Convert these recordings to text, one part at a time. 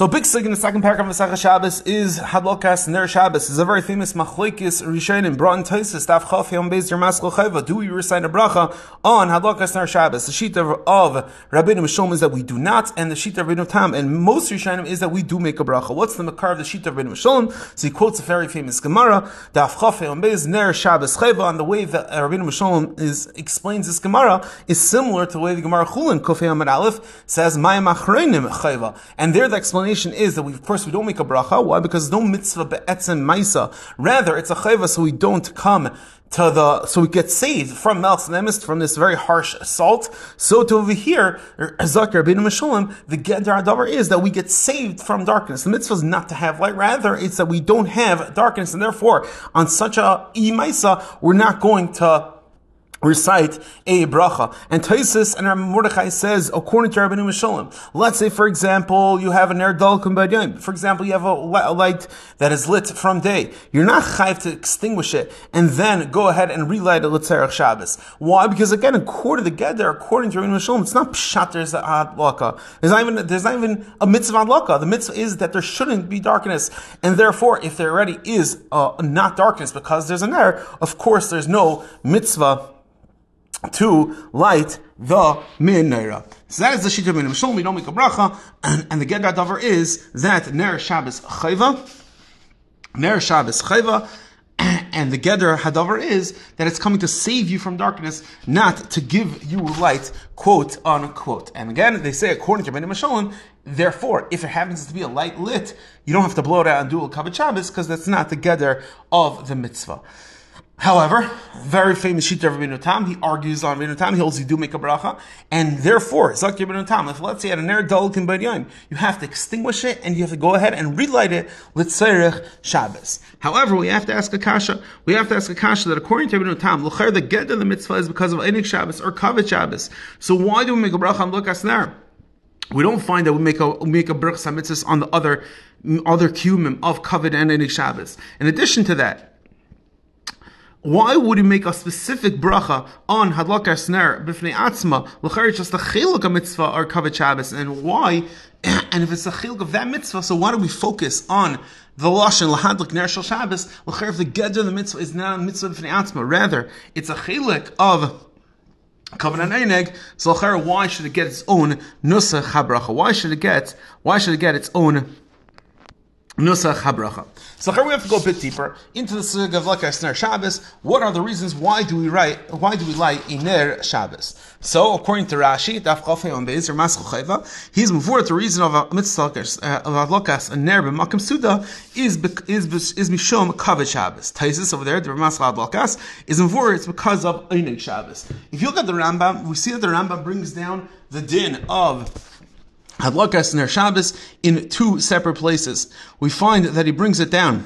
So big sig in the second paragraph of Masach Shabbos is Hadlokas Ner Shabbos. is a very famous Machlekes Rishonim brought in Taisis Daf Chaf Yom Beis Yermaskel Chayva. Do we recite a bracha on Hadlokas Ner Shabbos? The sheet of, of Rabbeinu is that we do not, and the sheet of Rabbeinu Tam and most Rishonim is that we do make a bracha. What's the makar of the sheet of Rabbeinu Meshulam? So he quotes a very famous Gemara Daf Chaf Yom Beis Ner Shabbos Chayva. On the way that uh, Rabbeinu Meshulam is explains this Gemara is similar to the way the Gemara Chulin Kof Yom Aleph says Mayim Achreinim Chayva, and there the explanation is that we, of course, we don't make a bracha. Why? Because no mitzvah be'etzem maisa. Rather, it's a chayva, so we don't come to the, so we get saved from Melch's Nemes, from this very harsh assault. So to over here, Zakir bin Meshulam, the Gedar Adavar is that we get saved from darkness. The mitzvah is not to have light, rather it's that we don't have darkness, and therefore, on such a imaisa, we're not going to recite a bracha. And Taisus and Rabbi Mordechai says, according to Rabbeinu Meshulam, let's say, for example, you have an air dalkum For example, you have a, light that is lit from day. You're not chayv to extinguish it and then go ahead and relight it Litzerach Shabbos. Why? Because again, according to the Geder, according to Rabbeinu Meshulam, it's not pshat, there's a adlaka. There's not even, there's not even a mitzvah adlaka. The mitzvah is that there shouldn't be darkness. And therefore, if there already is uh, not darkness because there's an air, of course there's no mitzvah to light the menorah. So that is the shita min Shalom. We don't make a bracha, and, and the gedar davar is that ner Shabbos chayva, ner Shabbos chayva, and the gedar hadavar is that it's coming to save you from darkness, not to give you light, quote unquote. And again, they say according to Rabbeinu Shalom, therefore, if it happens to be a light lit, you don't have to blow it out and do a kavod Shabbos because that's not the gedar of the mitzvah. However, very famous Shita of Rabbeinu Tam, he argues on Rabbeinu Tam, he holds you do make a bracha, and therefore, Zakir Rabbeinu Tam, if let's say at an air dalkin b'yayim, you have to extinguish it, and you have to go ahead and relight it, litzerich Shabbos. However, we have to ask a kasha, we have to ask a kasha that according to Rabbeinu Tam, l'cher the get of the mitzvah is because of Einik Shabbos or Kavod Shabbos. So why do we make a bracha on Lukas Ner? We don't find that we make a we make a bracha on the other other kumim of Kavod and Einik Shabbos. In addition to that, why would he make a specific bracha on hadlakar snare b'fnei atzma? L'chari just a chiluk mitzvah or kavod Shabbos, and why? And if it's a chiluk of that mitzvah, so why do we focus on the lashon lahadlik ner shel Shabbos? L'chari if the gedder of the mitzvah is not a mitzvah b'fnei atzma, rather it's a chiluk of Covenant Eineg, so why should it get its own nusach habracha? Why should it get? Why should it get its own nusach habracha? So here we have to go a bit deeper into the sugya of Lakas Ner Shabbos. What are the reasons why do we write? Why do we light Iner Shabbos? So according to Rashi, Daf Chofei on Beis or Maschel Chayva, he's moved the reason of mitzvah of Lakas uh, and Ner b'Makim Suda is is is mishom kavod Shabbos. Taisus over there, the Maschel Lakas is moved. It's because of Einig Shabbos. If you look at the Rambam, we see that the Rambam brings down the din of Hadlakas Ner Shabbos in two separate places. We find that he brings it down.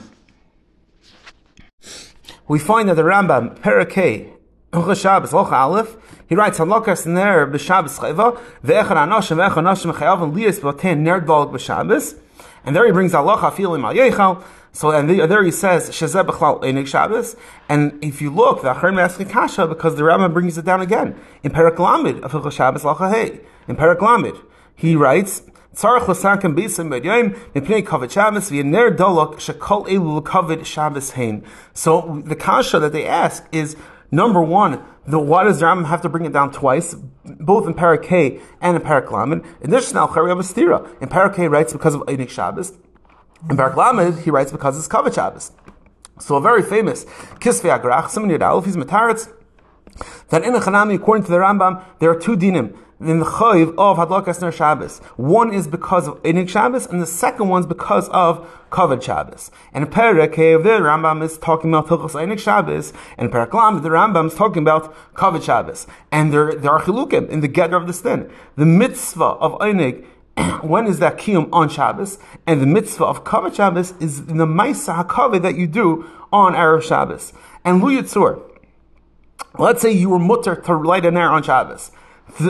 We find that the Rambam, Perakei, Shabbos, Locha Aleph, he writes, Hadlakas Ner B'Shabbos Chayva, Ve'echad Anoshim, Ve'echad Anoshim Chayav, and Lias B'Aten Ner Dvalg B'Shabbos. And there he brings Allah Filim Al Yechal. So and there he says Shazeh B'Chlal Einik Shabbos. And if you look, the Acharim asking Kasha because the Rambam brings it down again in Perak Lamed of Shabbos Lacha in Perak Lamed he writes, Tzarech kavod Shabbos v'yener dolok shekol elu Shabbos hein. So the kasha that they ask is, number one, the, why does the Rambam have to bring it down twice, both in Parak and in Parak Lamed? In this now, Chari. In Parak writes because of Einik Shabbos. In Parak Lamed, he writes because it's Kavod Shabbos. So a very famous Kisvei HaGrach, Simon Yud he's Mataritz, that in the Chanami, according to the Rambam, there are two dinim in the chayiv of Hadlakas Ner Shabbos. One is because of Einik Shabbos, and the second one is because of Kavod Shabbos. And in Perek the Rambam is talking about Hilchos Einik Shabbos, and in Perek Lam, the Rambam is talking about Kavod Shabbos. And there, there are chilukim in the getter of the din. The mitzvah of Einik when is that kiyum on Shabbos? And the mitzvah of kavod Shabbos is the ma'isa hakavod that you do on Erev Shabbos. And Lu Yitzur, let's say you were mutter to light an air on Shabbos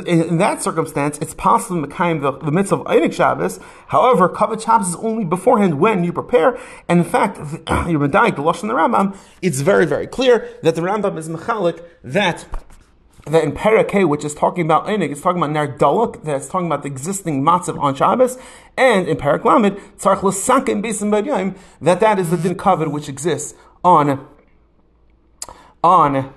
in that circumstance, it's possible to kind the, the mitzvah of Einik Shabbos. However, Kavod Shabbos is only beforehand when you prepare. And in fact, you're Medayik, the Lashon the Rambam, it's very, very clear that the Rambam is mechalik that that in Parakeh, which is talking about Einig, it's talking about Ner Daluk, that's talking about the existing matzav on Shabbos, and in Parak Lamed, Tzarch Besim that that is the din covered which exists on, on,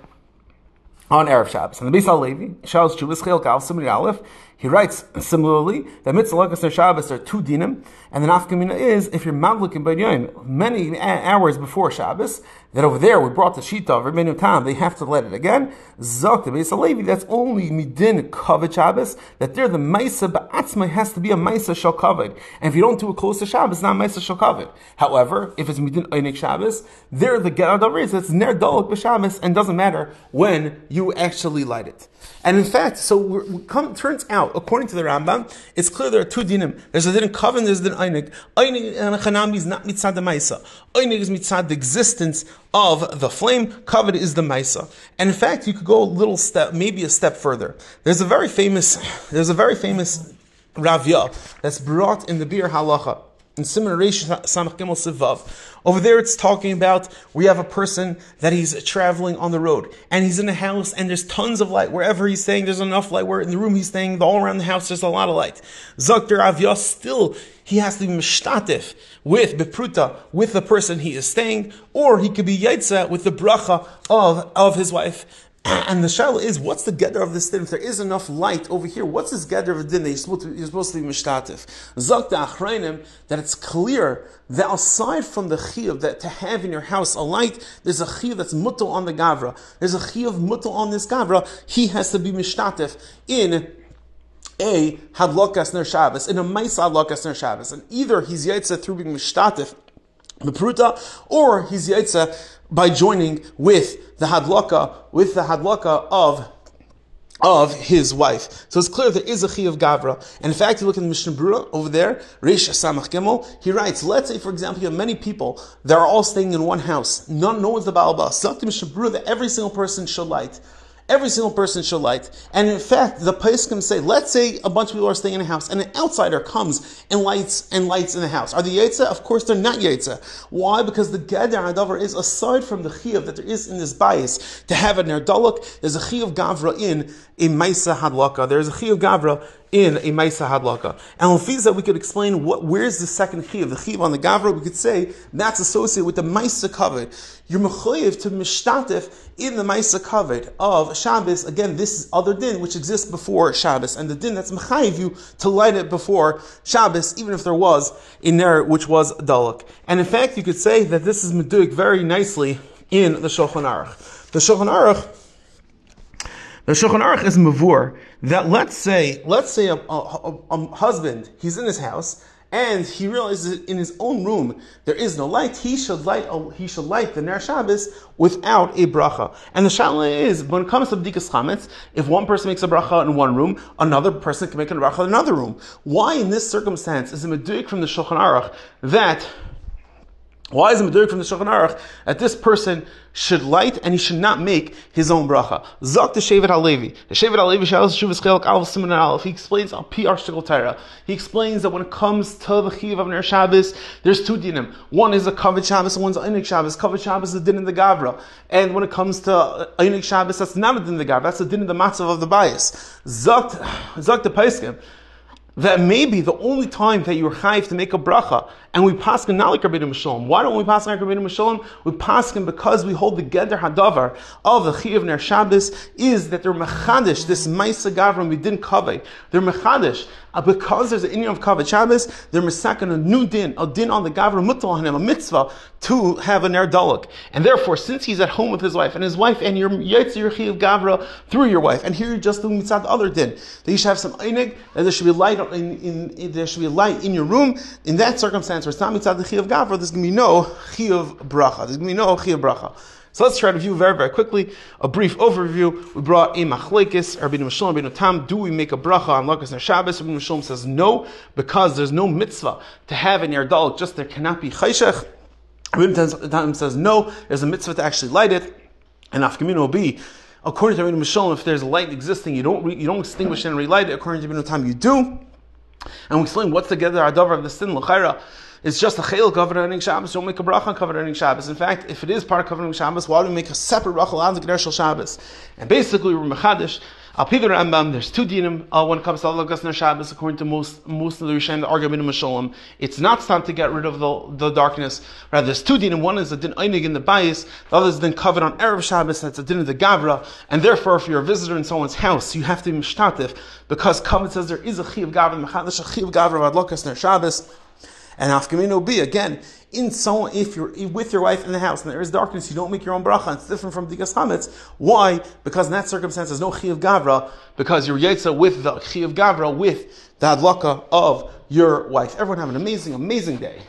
on Erev Shabbos. And the Beis Levi, Charles Chubis Chel Kav Simri Aleph, he writes similarly that mitzvahs lakas Shabbos are two dinim, and the nafkamina is if you're madlikin by yom many hours before Shabbos, that over there we brought the shita of Rabbeinu Tam, they have to let it again. Zok the Beis Levi, that's only midin kavod Shabbos. That there the ma'isa ba'atzma has to be a ma'isa shal kavod, and if you don't do it close to Shabbos, it's not ma'isa shal kavod. However, if it's midin einik Shabbos, there the geradav is it's ner dolok b'Shabbos, and doesn't matter when you actually light it. And in fact, so we come, turns out, according to the Rambam, it's clear there are two dinim. There's a din coven, there's a din einig. Einig and chanami is not mitzad the ma'isa. Einig is mitzad the existence of the flame. Covered is the ma'isa. And in fact, you could go a little step, maybe a step further. There's a very famous, there's a very famous ravya that's brought in the Biur Halacha in Simon. Over there, it's talking about we have a person that he's traveling on the road and he's in a house and there's tons of light. Wherever he's staying, there's enough light. Where in the room he's staying, all around the house, there's a lot of light. Zakter Avyas still, he has to be mishtatif with bepruta, with the person he is staying, or he could be yaitza with the bracha of, of his wife. And the shaila is, what's the gather of this din? If there is enough light over here, what's this gather of a din that you're supposed to, you're supposed to be mishtatif? Zakta achrayim, that it's clear that aside from the chiyuv that to have in your house a light, there's a chiyuv that's mutal on the gavra. There's a chiyuv mutal on this gavra. He has to be mishtatif in a hadlokas ner Shabbos, in a maisa hadlokas ner Shabbos. And either he's yaitza through being mishtatif, mepruta, or he's yaitza by joining with the hadlaka, with the hadlaka of of his wife. So it's clear there is a chi of Gavra. And in fact, you look in the Mishnah Brura over there, Rish Samach Gimel, he writes, let's say, for example, you have many people that are all staying in one house. None, no one's the Baal Ba. So Mishnah Brura that every single person should light. Every single person should light. And in fact, the Paiskim say, let's say a bunch of people are staying in a house and an outsider comes and lights and lights in the house. Are they Yetza? Of course they're not Yetza. Why? Because the Geder Adavar is, aside from the Chiyav that there is in this bias, to have a Nerdaluk, there's a Chiyav Gavra in a Maisa Hadlaka. There's a Chiyav Gavra in a Maisa Hadlaka. And Lefiza, we could explain what, where's the second Chiv? The Chiv on the Gavra, we could say that's associated with the Maisa covered. You're Mechayiv to Mishtatif in the Maisa covered of Shabbos. Again, this is other din which exists before Shabbos. And the din that's Mechayiv you to light it before Shabbos, even if there was in there which was Dalek. And in fact, you could say that this is Meduik very nicely in the Shulchan Aruch. The Shulchan Aruch the Shulchan Aruch is mavur that let's say, let's say a, a, a, a, husband, he's in his house, and he realizes in his own room there is no light, he should light, he should light the Ner Shabbos without a bracha. And the shala is, when it comes to Bdikas Chametz, if one person makes a bracha in one room, another person can make a bracha in another room. Why in this circumstance is it meduik from the Shulchan Aruch that why is it Medurik from the Shulchan Aruch that this person should light and he should not make his own bracha? Zok the Shevet Halevi. The Shevet Halevi Shalos Shuvas Chelak Alv Simon Aleph. He explains on PR Shtigel He explains that when it comes to the Chiv of Ner Shabbos, there's two dinim. One is a Kavod Shabbos and one's Einik Shabbos. Kavod Shabbos is the din in the Gavra. And when it comes to Einik Shabbos, that's not a din in the Gavra. That's the din in the Matzav of the bias. Zok, Zok the Paiskim that maybe the only time that you're chayv to make a bracha, and we paskin not like Rabbeinu Meshulam. Why don't we paskin like Rabbeinu Meshulam? We pass paskin because we hold the geder hadavar of the chiyav ner Shabbos is that they're mechadish this ma'isa gavram we didn't cover. They're mechadish uh, because there's an Indian of Kavod Shabbos, they're misakin a new din, a din on the Gavra Mutal a mitzvah to have a Ner Dalek. And therefore, since he's at home with his wife, and his wife, and you're Yaitzer of Gavra through your wife, and here you're just doing mitzvah the other din, that you should have some Einig, that there should be light in, in, in, there should be a light in your room. In that circumstance, where it's not mitzvah the Chi of Gavra, there's going to be no Chi of Bracha. There's going to be no Chi of Bracha. So let's try to view very, very quickly a brief overview. We brought a machlekes, Rabbeinu Meshulam, Rabbeinu Tam. Do we make a bracha on Lakas and Shabbos? Rabbeinu Meshulam says no, because there's no mitzvah to have in your dal. Just there cannot be chayshech. Rabbeinu Tam says no. There's a mitzvah to actually light it, and afkamino will be. According to Rabbeinu Meshulam, if there's a light existing, you don't re, you don't extinguish and relight it. According to Rabbeinu Tam, you do. And we explain what's together adavar of the sin l'chayra it's just a chayil covered earning Shabbos. Don't make a bracha earning Shabbos. In fact, if it is part of covered earning Shabbos, why do we make a separate bracha Geder Shabbos? And basically, we're mechadish. Al Rambam, there's two dinim uh, when it comes to Alagas Ner Shabbos, according to most most of the Rishonim, the argument of Mashalom. It's not time to get rid of the, the darkness. Rather, there's two dinim. One is a din einig in the bias, the other is then covered on Erev Shabbos, that's a din of the Gavra. And therefore, if you're a visitor in someone's house, you have to be mishtatif, because Kavod says there is a chi of Gavra, mechadish a chi of Gavra, Shabbos. And Hafkamino B, again, in someone, if you're with your wife in the house and there is darkness, you don't make your own bracha. It's different from Digas Hametz. Why? Because in that circumstance, there's no Chi of Gavra, because you're Yetza with the Chi of Gavra, with the Adlaka of your wife. Everyone have an amazing, amazing day.